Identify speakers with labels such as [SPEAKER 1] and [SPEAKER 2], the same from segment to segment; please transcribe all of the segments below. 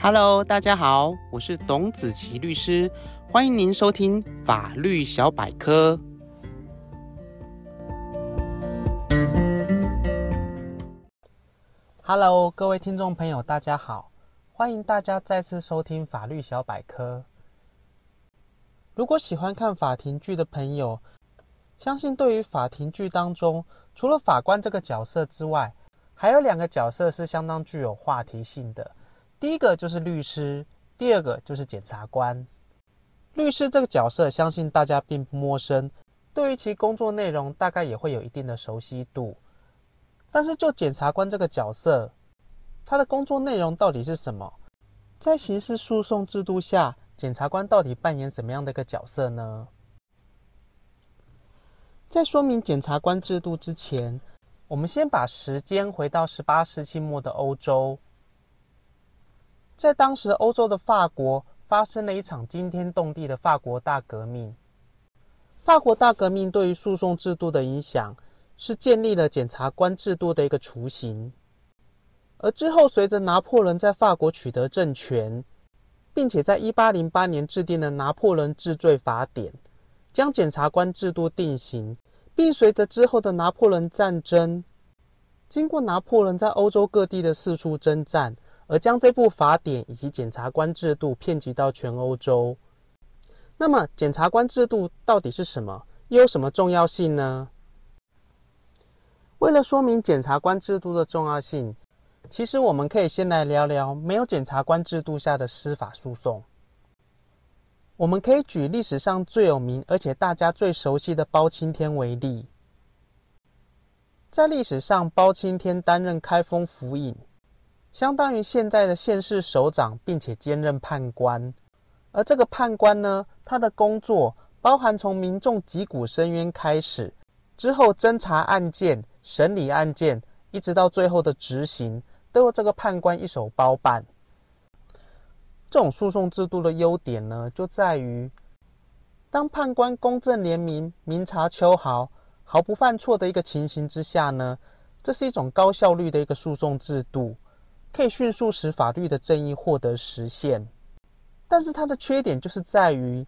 [SPEAKER 1] Hello，大家好，我是董子琪律师，欢迎您收听法律小百科。Hello，各位听众朋友，大家好，欢迎大家再次收听法律小百科。如果喜欢看法庭剧的朋友，相信对于法庭剧当中，除了法官这个角色之外，还有两个角色是相当具有话题性的。第一个就是律师，第二个就是检察官。律师这个角色，相信大家并不陌生，对于其工作内容大概也会有一定的熟悉度。但是就检察官这个角色，他的工作内容到底是什么？在刑事诉讼制度下，检察官到底扮演什么样的一个角色呢？在说明检察官制度之前，我们先把时间回到十八世纪末的欧洲。在当时，欧洲的法国发生了一场惊天动地的法国大革命。法国大革命对于诉讼制度的影响，是建立了检察官制度的一个雏形。而之后，随着拿破仑在法国取得政权，并且在一八零八年制定了《拿破仑治罪法典》，将检察官制度定型，并随着之后的拿破仑战争，经过拿破仑在欧洲各地的四处征战。而将这部法典以及检察官制度遍及到全欧洲。那么，检察官制度到底是什么？又有什么重要性呢？为了说明检察官制度的重要性，其实我们可以先来聊聊没有检察官制度下的司法诉讼。我们可以举历史上最有名而且大家最熟悉的包青天为例。在历史上，包青天担任开封府尹。相当于现在的县市首长，并且兼任判官。而这个判官呢，他的工作包含从民众击鼓申冤开始，之后侦查案件、审理案件，一直到最后的执行，都由这个判官一手包办。这种诉讼制度的优点呢，就在于当判官公正廉明、明察秋毫、毫不犯错的一个情形之下呢，这是一种高效率的一个诉讼制度。可以迅速使法律的正义获得实现，但是它的缺点就是在于，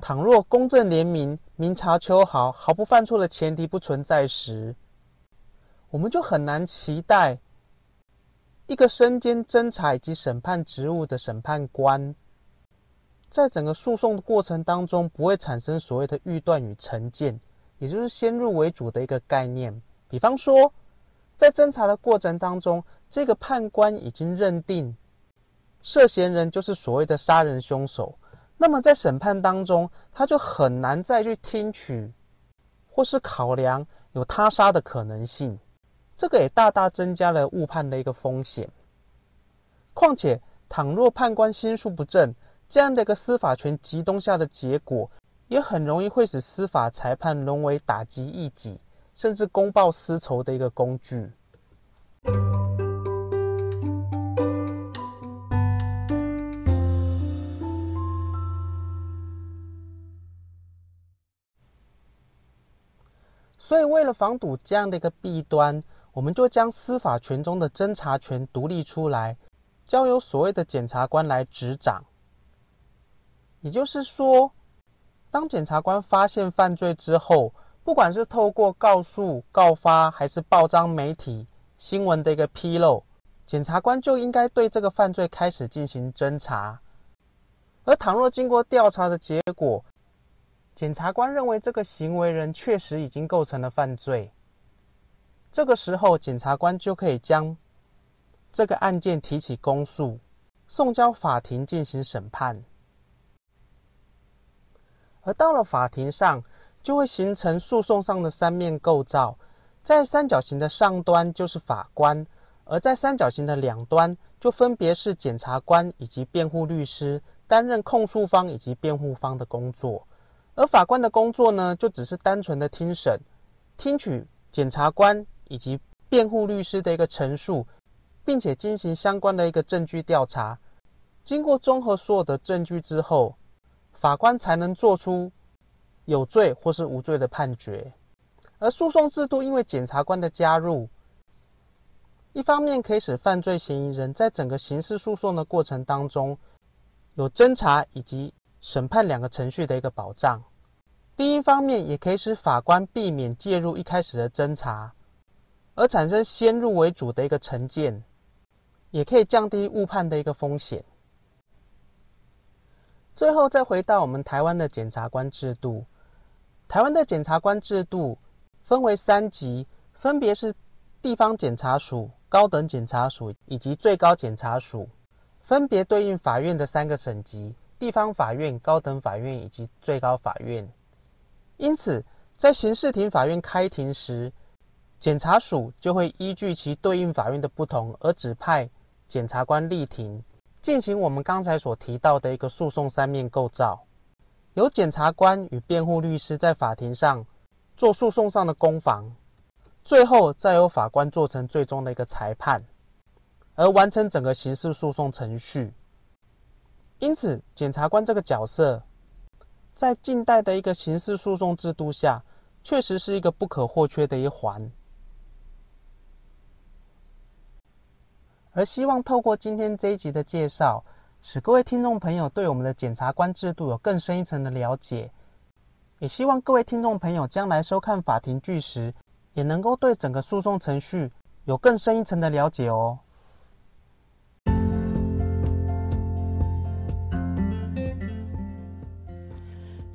[SPEAKER 1] 倘若公正廉明、明察秋毫、毫不犯错的前提不存在时，我们就很难期待一个身兼侦查以及审判职务的审判官，在整个诉讼的过程当中不会产生所谓的预断与成见，也就是先入为主的一个概念。比方说，在侦查的过程当中，这个判官已经认定涉嫌人就是所谓的杀人凶手，那么在审判当中，他就很难再去听取或是考量有他杀的可能性，这个也大大增加了误判的一个风险。况且，倘若判官心术不正，这样的一个司法权集中下的结果，也很容易会使司法裁判沦为打击异己，甚至公报私仇的一个工具。所以，为了防堵这样的一个弊端，我们就将司法权中的侦查权独立出来，交由所谓的检察官来执掌。也就是说，当检察官发现犯罪之后，不管是透过告诉、告发，还是报章媒体新闻的一个披露，检察官就应该对这个犯罪开始进行侦查。而倘若经过调查的结果，检察官认为这个行为人确实已经构成了犯罪，这个时候检察官就可以将这个案件提起公诉，送交法庭进行审判。而到了法庭上，就会形成诉讼上的三面构造，在三角形的上端就是法官，而在三角形的两端就分别是检察官以及辩护律师，担任控诉方以及辩护方的工作。而法官的工作呢，就只是单纯的听审，听取检察官以及辩护律师的一个陈述，并且进行相关的一个证据调查。经过综合所有的证据之后，法官才能做出有罪或是无罪的判决。而诉讼制度因为检察官的加入，一方面可以使犯罪嫌疑人在整个刑事诉讼的过程当中有侦查以及审判两个程序的一个保障；另一方面也可以使法官避免介入一开始的侦查，而产生先入为主的一个成见，也可以降低误判的一个风险。最后再回到我们台湾的检察官制度，台湾的检察官制度分为三级，分别是地方检察署、高等检察署以及最高检察署，分别对应法院的三个省级：地方法院、高等法院以及最高法院。因此，在刑事庭法院开庭时，检察署就会依据其对应法院的不同而指派检察官立庭。进行我们刚才所提到的一个诉讼三面构造，由检察官与辩护律师在法庭上做诉讼上的攻防，最后再由法官做成最终的一个裁判，而完成整个刑事诉讼程序。因此，检察官这个角色，在近代的一个刑事诉讼制度下，确实是一个不可或缺的一环。而希望透过今天这一集的介绍，使各位听众朋友对我们的检察官制度有更深一层的了解。也希望各位听众朋友将来收看法庭剧时，也能够对整个诉讼程序有更深一层的了解哦。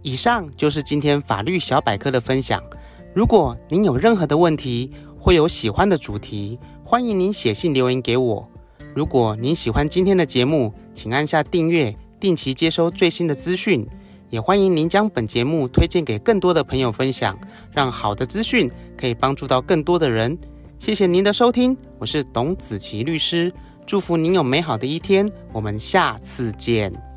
[SPEAKER 1] 以上就是今天法律小百科的分享。如果您有任何的问题，或有喜欢的主题，欢迎您写信留言给我。如果您喜欢今天的节目，请按下订阅，定期接收最新的资讯。也欢迎您将本节目推荐给更多的朋友分享，让好的资讯可以帮助到更多的人。谢谢您的收听，我是董子琪律师，祝福您有美好的一天，我们下次见。